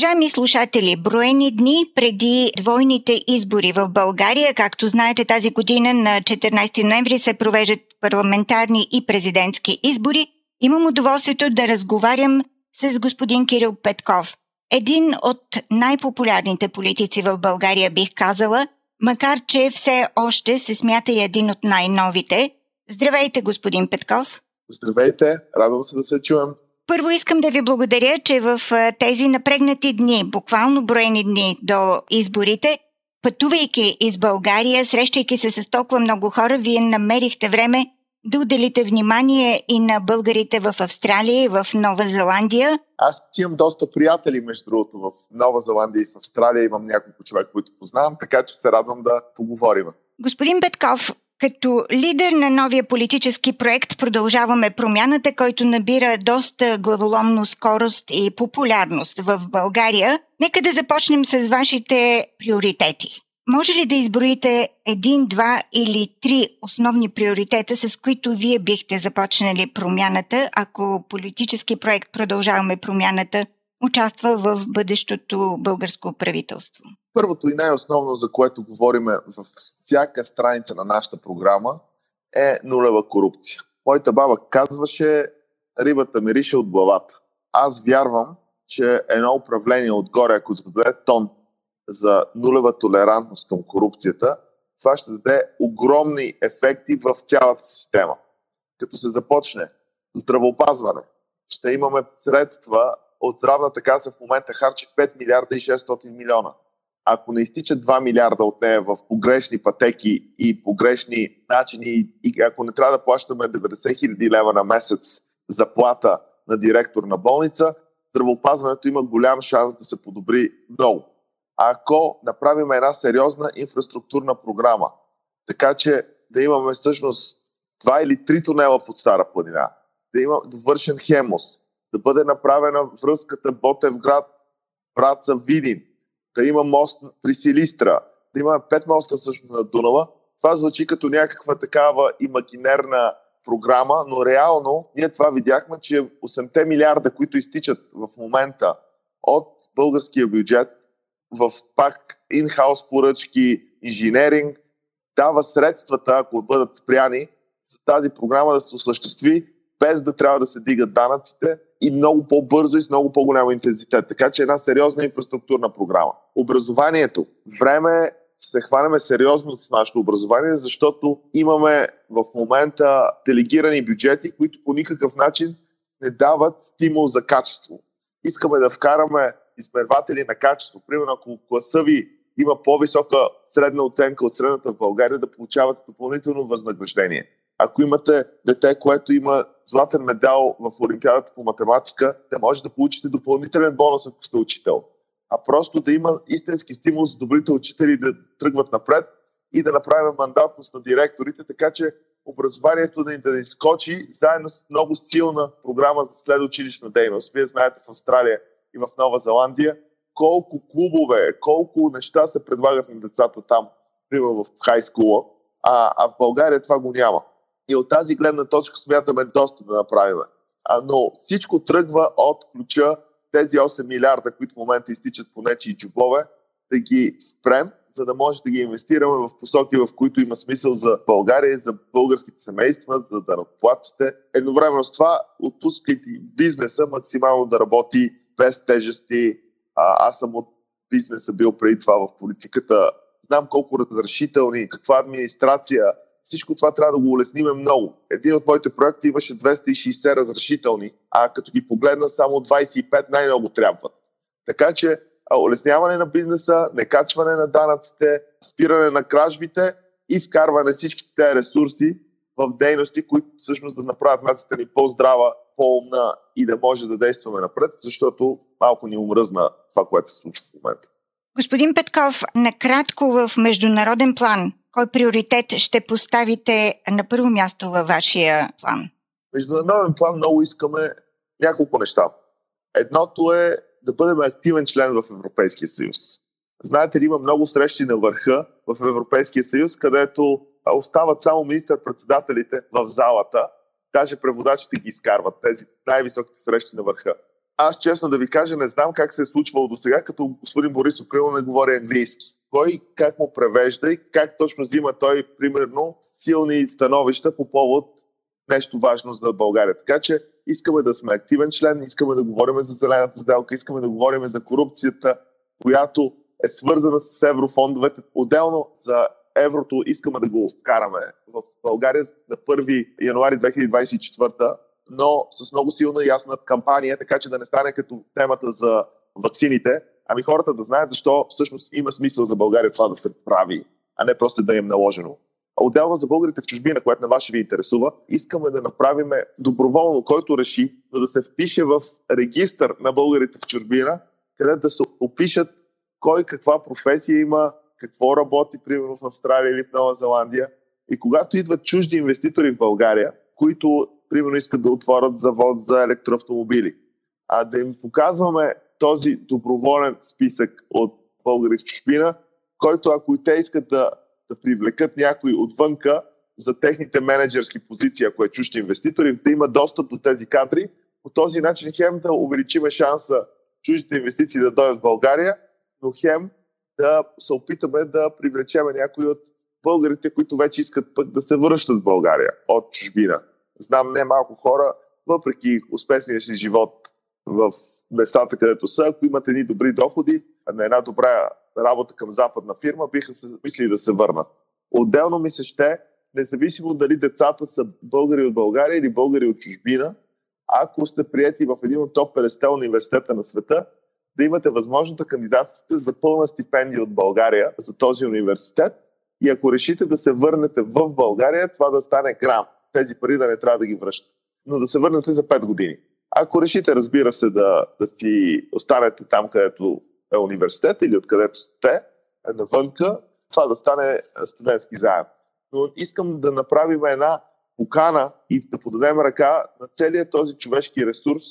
Уважаеми слушатели, броени дни преди двойните избори в България, както знаете, тази година на 14 ноември се провеждат парламентарни и президентски избори. Имам удоволствието да разговарям с господин Кирил Петков. Един от най-популярните политици в България, бих казала, макар че все още се смята и един от най-новите. Здравейте, господин Петков! Здравейте, радвам се да се чуем. Първо искам да ви благодаря, че в тези напрегнати дни, буквално броени дни до изборите, пътувайки из България, срещайки се с толкова много хора, вие намерихте време да отделите внимание и на българите в Австралия и в Нова Зеландия. Аз имам доста приятели, между другото, в Нова Зеландия и в Австралия. Имам няколко човека, които познавам, така че се радвам да поговорим. Господин Петков, като лидер на новия политически проект Продължаваме промяната, който набира доста главоломно скорост и популярност в България, нека да започнем с вашите приоритети. Може ли да изброите един, два или три основни приоритета, с които вие бихте започнали промяната, ако политически проект Продължаваме промяната участва в бъдещото българско правителство? Първото и най-основно, за което говорим във всяка страница на нашата програма, е нулева корупция. Моята баба казваше, рибата мирише от главата. Аз вярвам, че едно управление отгоре, ако зададе тон за нулева толерантност към корупцията, това ще даде огромни ефекти в цялата система. Като се започне здравеопазване, ще имаме средства от здравната каса в момента харчи 5 милиарда и 600 милиона. Ако не изтичат 2 милиарда от нея в погрешни пътеки и погрешни начини, и ако не трябва да плащаме 90 хиляди лева на месец заплата на директор на болница, здравеопазването има голям шанс да се подобри много. Ако направим една сериозна инфраструктурна програма, така че да имаме всъщност два или три тунела под Стара планина, да има довършен хемос, да бъде направена връзката Ботевград, Браца, Видин, да има мост при Силистра, да има пет моста също на Дунава. Това звучи като някаква такава имагинерна програма, но реално ние това видяхме, че 8 милиарда, които изтичат в момента от българския бюджет в пак инхаус поръчки, инженеринг, дава средствата, ако бъдат спряни, за тази програма да се осъществи без да трябва да се дигат данъците и много по-бързо и с много по-голям интензитет. Така че една сериозна инфраструктурна програма. Образованието. Време се хванеме сериозно с нашето образование, защото имаме в момента делегирани бюджети, които по никакъв начин не дават стимул за качество. Искаме да вкараме измерватели на качество. Примерно, ако класа ви има по-висока средна оценка от средната в България, да получавате допълнително възнаграждение. Ако имате дете, което има златен медал в Олимпиадата по математика, да може да получите допълнителен бонус, ако сте учител. А просто да има истински стимул за добрите учители да тръгват напред и да направим мандатност на директорите, така че образованието да ни да изкочи заедно с много силна програма за следучилищна дейност. Вие знаете в Австралия и в Нова Зеландия колко клубове, колко неща се предлагат на децата там, примерно в хайскула, а, а в България това го няма. И от тази гледна точка смятаме доста да направим. А, но всичко тръгва от ключа тези 8 милиарда, които в момента изтичат по нечи и джобове, да ги спрем, за да може да ги инвестираме в посоки, в които има смисъл за България, за българските семейства, за данъкоплатците. Едновременно с това, отпускайки бизнеса максимално да работи без тежести. А, аз съм от бизнеса бил преди това в политиката. Знам колко разрешителни, каква администрация, всичко това трябва да го улесниме много. Един от моите проекти имаше 260 разрешителни, а като ги погледна само 25 най-много трябват. Така че улесняване на бизнеса, некачване на данъците, спиране на кражбите и вкарване всички тези ресурси в дейности, които всъщност да направят нацията ни по-здрава, по-умна и да може да действаме напред, защото малко ни умръзна това, което се случва в момента. Господин Петков, накратко в международен план, кой приоритет ще поставите на първо място във вашия план? Международен план много искаме няколко неща. Едното е да бъдем активен член в Европейския съюз. Знаете ли, има много срещи на върха в Европейския съюз, където остават само министър-председателите в залата, даже преводачите ги изкарват, тези най-високите срещи на върха. аз честно да ви кажа, не знам как се е случвало до сега, като господин Борисов, примерно, не говори английски. Кой как му превежда и как точно взима той, примерно, силни становища по повод нещо важно за България. Така че искаме да сме активен член, искаме да говорим за зелената сделка, искаме да говорим за корупцията, която е свързана с еврофондовете. Отделно за еврото искаме да го вкараме в България на 1 януари 2024, но с много силна и ясна кампания, така че да не стане като темата за вакцините, ами хората да знаят защо всъщност има смисъл за България това да се прави, а не просто да им е наложено. Отделно за българите в чужбина, което на вас ви интересува, искаме да направим доброволно, който реши, за да се впише в регистър на българите в чужбина, където да се опишат кой каква професия има, какво работи, примерно в Австралия или в Нова Зеландия. И когато идват чужди инвеститори в България, които, примерно, искат да отворят завод за електроавтомобили, а да им показваме този доброволен списък от българи в чужбина, който ако и те искат да, да привлекат някой отвънка за техните менеджерски позиции, ако е чужди инвеститори, да има достъп до тези кадри, по този начин хем да увеличиме шанса чуждите инвестиции да дойдат в България, но хем да се опитаме да привлечем някои от българите, които вече искат пък да се връщат в България от чужбина. Знам не малко хора, въпреки успешния си живот в местата, където са, ако имат едни добри доходи на една добра работа към западна фирма, биха се мислили да се върнат. Отделно ми се ще, независимо дали децата са българи от България или българи от чужбина, ако сте прияти в един от топ 50 университета на света, да имате възможност да кандидатствате за пълна стипендия от България за този университет и ако решите да се върнете в България, това да стане грам. Тези пари да не трябва да ги връщате. Но да се върнете за 5 години. Ако решите, разбира се, да, да си останете там, където е университет или откъдето сте, е навънка, това да стане студентски заем. Но искам да направим една покана и да подадем ръка на целият този човешки ресурс,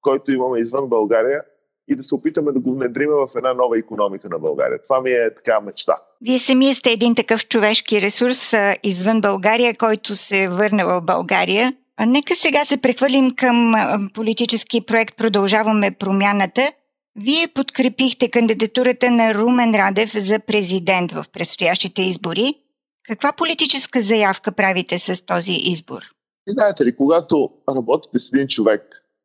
който имаме извън България, и да се опитаме да го внедриме в една нова економика на България. Това ми е така мечта. Вие самия сте един такъв човешки ресурс извън България, който се е върнал в България. Нека сега се прехвърлим към политически проект Продължаваме промяната. Вие подкрепихте кандидатурата на Румен Радев за президент в предстоящите избори. Каква политическа заявка правите с този избор? Знаете ли, когато работите с един човек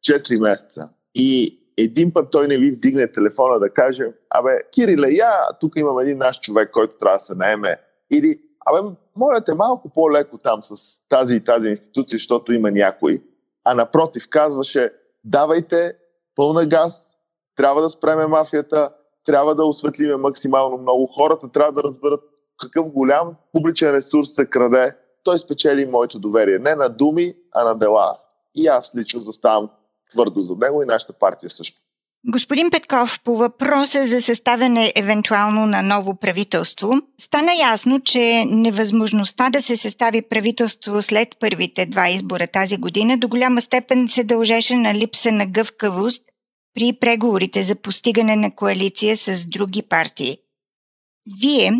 4 месеца и един път той не ви вдигне телефона да каже, абе, Кириле, я, тук имам един наш човек, който трябва да се наеме. Или, абе, моля те малко по-леко там с тази и тази институция, защото има някой. А напротив, казваше, давайте пълна газ, трябва да спреме мафията, трябва да осветлиме максимално много. Хората трябва да разберат какъв голям публичен ресурс се краде. Той спечели моето доверие. Не на думи, а на дела. И аз лично заставам твърдо за него и нашата партия също. Господин Петков, по въпроса за съставяне евентуално на ново правителство, стана ясно, че невъзможността да се състави правителство след първите два избора тази година до голяма степен се дължеше на липса на гъвкавост при преговорите за постигане на коалиция с други партии. Вие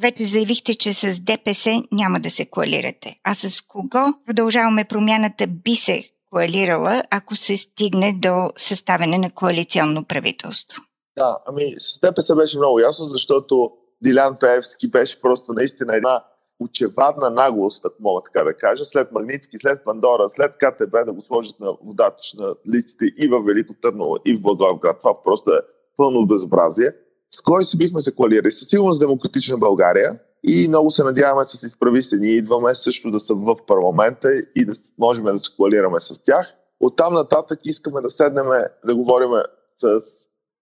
вече заявихте, че с ДПС няма да се коалирате. А с кого продължаваме промяната би се коалирала, ако се стигне до съставяне на коалиционно правителство? Да, ами с ДПС беше много ясно, защото Дилян Пеевски беше просто наистина една очевадна наглост, ако мога така да кажа, след Магницки, след Пандора, след КТБ да го сложат на водач на листите и в Велико Търново, и в Благоевград. Това просто е пълно безобразие. С кой си бихме се коалирали? Със сигурност Демократична България, и много се надяваме с изправи се. Ние идваме също да са в парламента и да можем да се коалираме с тях. Оттам нататък искаме да седнем да говорим с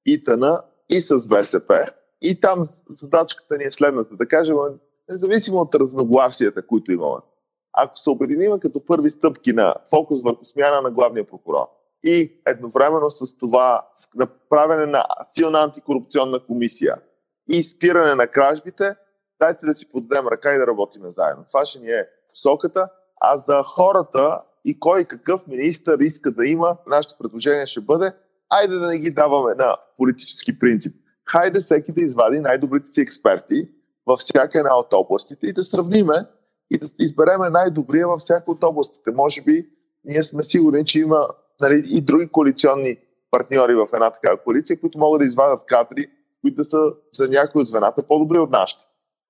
ИТН и с БСП. И там задачката ни е следната, да кажем, независимо от разногласията, които имаме. Ако се обединим като първи стъпки на фокус върху смяна на главния прокурор и едновременно с това направене на силна антикорупционна комисия и спиране на кражбите, дайте да си подадем ръка и да работим заедно. Това ще ни е посоката. А за хората и кой какъв министър иска да има, нашето предложение ще бъде, айде да не ги даваме на политически принцип. Хайде всеки да извади най-добрите си експерти във всяка една от областите и да сравниме и да избереме най-добрия във всяка от областите. Може би ние сме сигурни, че има нали, и други коалиционни партньори в една такава коалиция, които могат да извадят кадри, които са за някои от звената по-добри от нашите.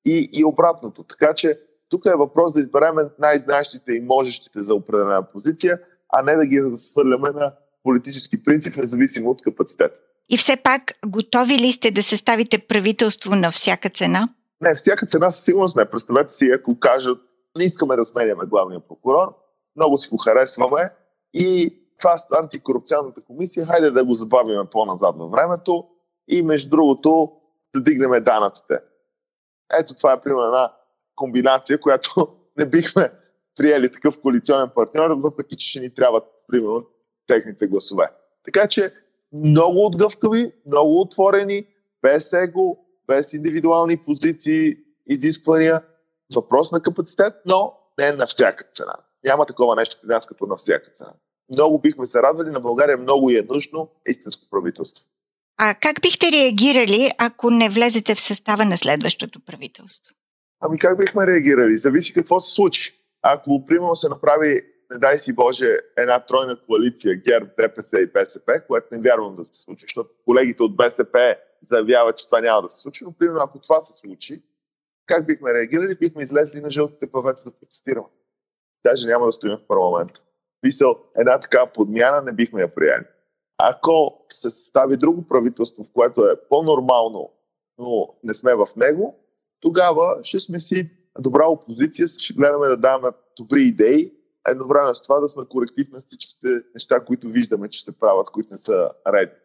И, и обратното. Така че тук е въпрос да изберем най-знаещите и можещите за определена позиция, а не да ги свърляме на политически принцип, независимо от капацитета. И все пак, готови ли сте да съставите правителство на всяка цена? Не, всяка цена със сигурност не. Представете си, ако кажат, не искаме да сменяме главния прокурор, много си го харесваме и това с антикорупционната комисия, хайде да го забавим по-назад във времето и между другото да дигнем данъците. Ето това е примерно една комбинация, която не бихме приели такъв коалиционен партньор, въпреки че ще ни трябват примерно техните гласове. Така че много отгъвкави, много отворени, без его, без индивидуални позиции, изисквания. Въпрос на капацитет, но не на всяка цена. Няма такова нещо при нас като на всяка цена. Много бихме се радвали, на България много е нужно истинско правителство. А как бихте реагирали, ако не влезете в състава на следващото правителство? Ами как бихме реагирали? Зависи какво се случи. Ако, примерно, се направи, не дай си Боже, една тройна коалиция ГЕРБ, ДПС и БСП, което не вярвам да се случи, защото колегите от БСП заявяват, че това няма да се случи, но, примерно, ако това се случи, как бихме реагирали? Бихме излезли на жълтите павета да протестираме. Даже няма да стоим в парламента. Мисъл, една така подмяна не бихме я приели. Ако се състави друго правителство, в което е по-нормално, но не сме в него, тогава ще сме си добра опозиция, ще гледаме да даваме добри идеи, едновременно с това да сме коректив на всичките неща, които виждаме, че се правят, които не са редни.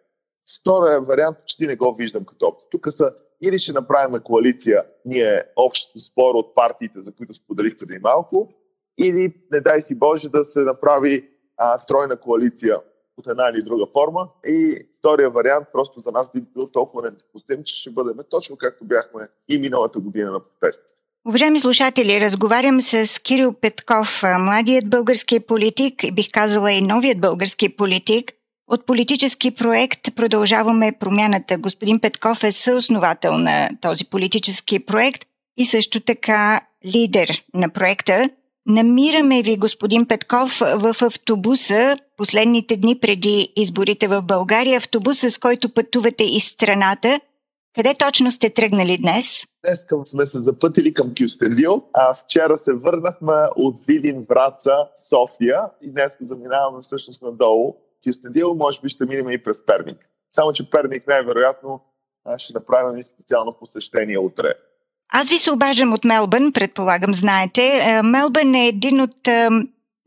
Втория вариант почти не го виждам като опция. Тук са или ще направим коалиция, ние общото спор от партиите, за които споделих преди малко, или не дай си Боже да се направи а, тройна коалиция от една или друга форма. И втория вариант просто за нас би бил толкова недопустим, че ще бъдем точно както бяхме и миналата година на протест. Уважаеми слушатели, разговарям с Кирил Петков, младият български политик, бих казала и новият български политик. От политически проект продължаваме промяната. Господин Петков е съосновател на този политически проект и също така лидер на проекта. Намираме ви, господин Петков, в автобуса последните дни преди изборите в България, автобуса, с който пътувате из страната. Къде точно сте тръгнали днес? Днес сме се запътили към Кюстендил, а вчера се върнахме от Видин, Враца, София и днес заминаваме всъщност надолу. Кюстендил може би ще минем и през Перник. Само, че Перник най-вероятно ще направим и специално посещение утре. Аз ви се обаждам от Мелбърн, предполагам, знаете. Е, Мелбърн е един от е,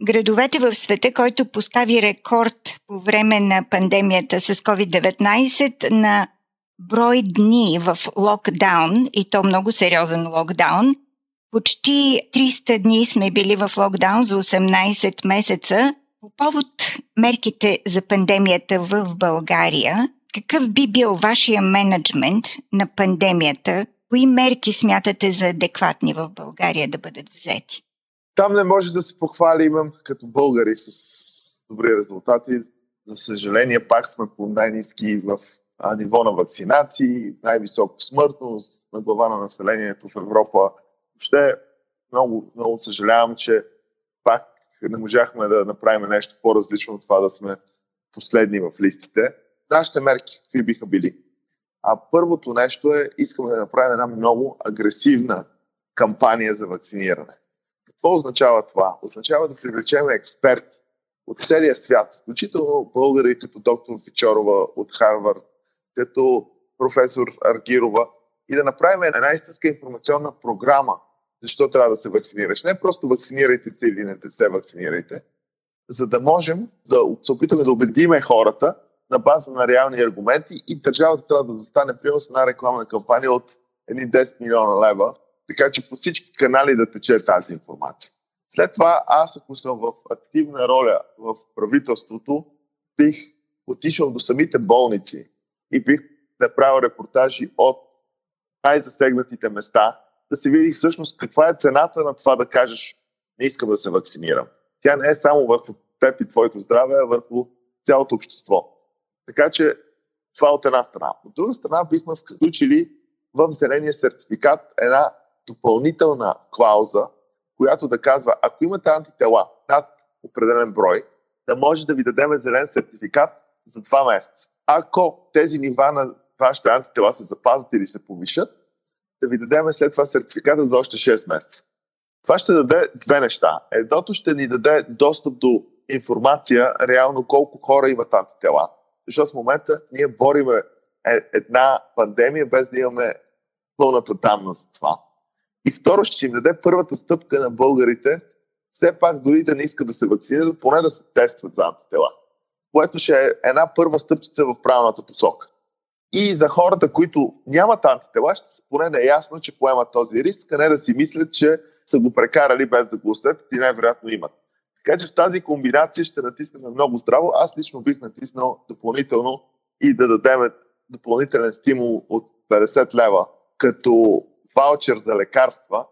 градовете в света, който постави рекорд по време на пандемията с COVID-19 на брой дни в локдаун, и то много сериозен локдаун. Почти 300 дни сме били в локдаун за 18 месеца. По повод мерките за пандемията в България, какъв би бил вашия менеджмент на пандемията Кои мерки смятате за адекватни в България да бъдат взети? Там не може да се похвалим като българи с добри резултати. За съжаление, пак сме по най-низки в ниво на вакцинации, най-висока смъртност на глава на населението в Европа. Въобще много, много съжалявам, че пак не можахме да направим нещо по-различно от това да сме последни в листите. Нашите мерки какви биха били? А първото нещо е, искаме да направим една много агресивна кампания за вакциниране. Какво означава това? Означава да привлечем експерти от целия свят, включително българи като доктор Фичорова от Харвард, като професор Аргирова и да направим една истинска информационна програма, защо трябва да се вакцинираш. Не просто вакцинирайте се или не се вакцинирайте, за да можем да се опитаме да убедиме хората, на база на реални аргументи и държавата трябва да застане с една рекламна кампания от едни 10 милиона лева, така че по всички канали да тече тази информация. След това аз, ако съм в активна роля в правителството, бих отишъл до самите болници и бих направил репортажи от най-засегнатите места, да се види всъщност каква е цената на това да кажеш не искам да се вакцинирам. Тя не е само върху теб и твоето здраве, а върху цялото общество. Така че това от една страна. От друга страна бихме включили в зеления сертификат една допълнителна клауза, която да казва, ако имате антитела над определен брой, да може да ви дадем зелен сертификат за два месеца. Ако тези нива на вашите антитела се запазят или се повишат, да ви дадем след това сертификата за още 6 месеца. Това ще даде две неща. Едното ще ни даде достъп до информация реално колко хора имат антитела. Защото в момента ние бориме една пандемия без да имаме пълната данна за това. И второ, ще им даде първата стъпка на българите, все пак дори да не искат да се вакцинират, поне да се тестват за антитела. Което ще е една първа стъпчица в правилната посока. И за хората, които нямат антитела, ще се поне да е ясно, че поемат този риск, а не да си мислят, че са го прекарали без да го усетят и най-вероятно имат. Така че в тази комбинация ще натиснем много здраво. Аз лично бих натиснал допълнително и да дадем допълнителен стимул от 50 лева като ваучер за лекарства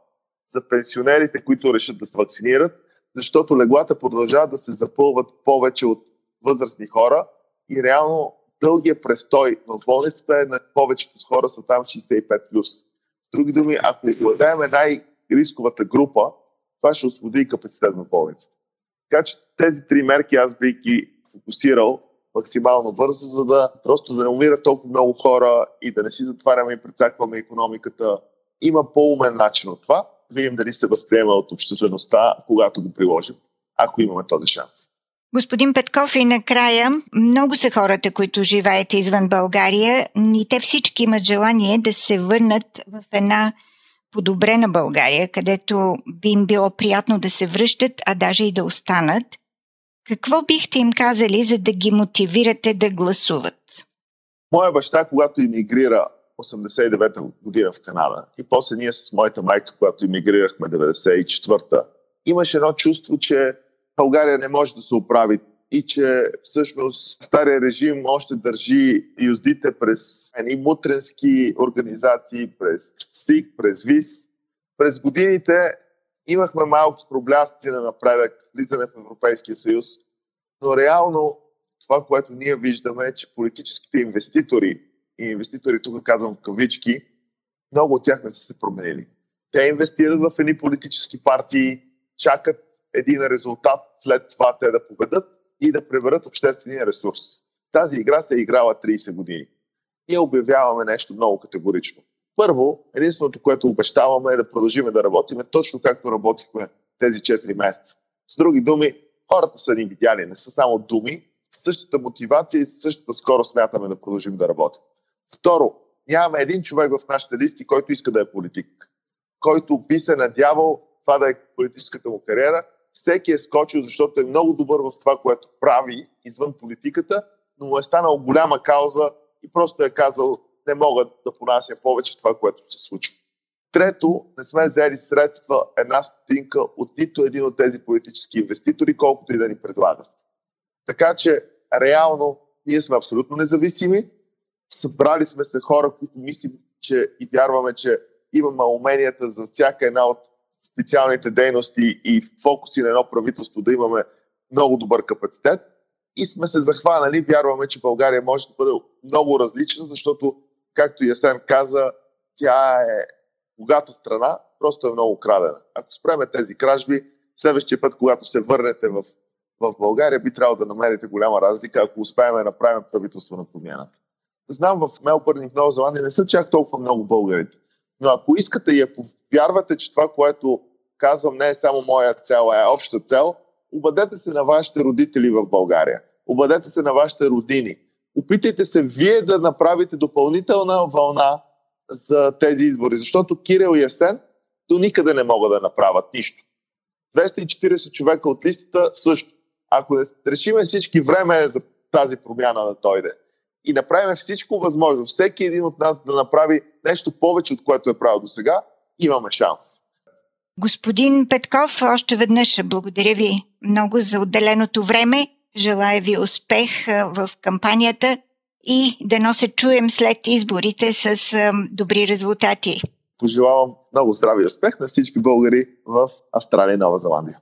за пенсионерите, които решат да се вакцинират, защото леглата продължават да се запълват повече от възрастни хора и реално дългия престой в болницата е на повечето хора са там 65+. Плюс. С други думи, ако владеем най-рисковата група, това ще освободи и капацитет на болницата. Така че тези три мерки аз бих ги фокусирал максимално бързо, за да просто да не умират толкова много хора и да не си затваряме и прецакваме економиката. Има по-умен начин от това. Видим дали се възприема от обществеността, когато го приложим, ако имаме този шанс. Господин Петков и накрая, много са хората, които живеят извън България и те всички имат желание да се върнат в една подобрена България, където би им било приятно да се връщат, а даже и да останат. Какво бихте им казали, за да ги мотивирате да гласуват? Моя баща, когато иммигрира 89-та година в Канада и после ние с моята майка, когато иммигрирахме 94-та, имаше едно чувство, че България не може да се оправи и че всъщност стария режим още държи юздите през едни мутренски организации, през СИК, през ВИС. През годините имахме малко проблясъци на напредък, влизане в Европейския съюз, но реално това, което ние виждаме е, че политическите инвеститори, и инвеститори тук казвам в кавички, много от тях не са се променили. Те инвестират в едни политически партии, чакат един резултат, след това те да победат и да превърнат обществения ресурс. Тази игра се е играла 30 години. Ние обявяваме нещо много категорично. Първо, единственото, което обещаваме е да продължим да работим точно както работихме тези 4 месеца. С други думи, хората са ни видяли, не са само думи, с същата мотивация и същата скорост смятаме да продължим да работим. Второ, нямаме един човек в нашите листи, който иска да е политик, който би се надявал това да е политическата му кариера. Всеки е скочил, защото е много добър в това, което прави извън политиката, но му е станал голяма кауза и просто е казал не мога да понася повече това, което се случва. Трето, не сме взели средства една стотинка от нито един от тези политически инвеститори, колкото и да ни предлагат. Така че, реално, ние сме абсолютно независими. Събрали сме се хора, които мислим, че и вярваме, че имаме уменията за всяка една от специалните дейности и фокуси на едно правителство да имаме много добър капацитет. И сме се захванали, вярваме, че България може да бъде много различна, защото както Ясен каза, тя е богата страна, просто е много крадена. Ако спреме тези кражби, следващия път, когато се върнете в, в България, би трябвало да намерите голяма разлика, ако успеем да направим правителство на промяната. Знам, в Мелбърн и в Нова Зеландия не са чак толкова много българите. Но ако искате и ако вярвате, че това, което казвам, не е само моя цел, а е обща цел, обадете се на вашите родители в България. Обадете се на вашите родини опитайте се вие да направите допълнителна вълна за тези избори, защото Кирил и Есен до никъде не могат да направят нищо. 240 човека от листата също. Ако не решиме всички, време е за тази промяна да дойде. И направим всичко възможно, всеки един от нас да направи нещо повече, от което е правил до сега, имаме шанс. Господин Петков, още веднъж благодаря ви много за отделеното време Желая ви успех в кампанията и да се чуем след изборите с добри резултати. Пожелавам много здрави и успех на всички българи в Австралия и Нова Зеландия.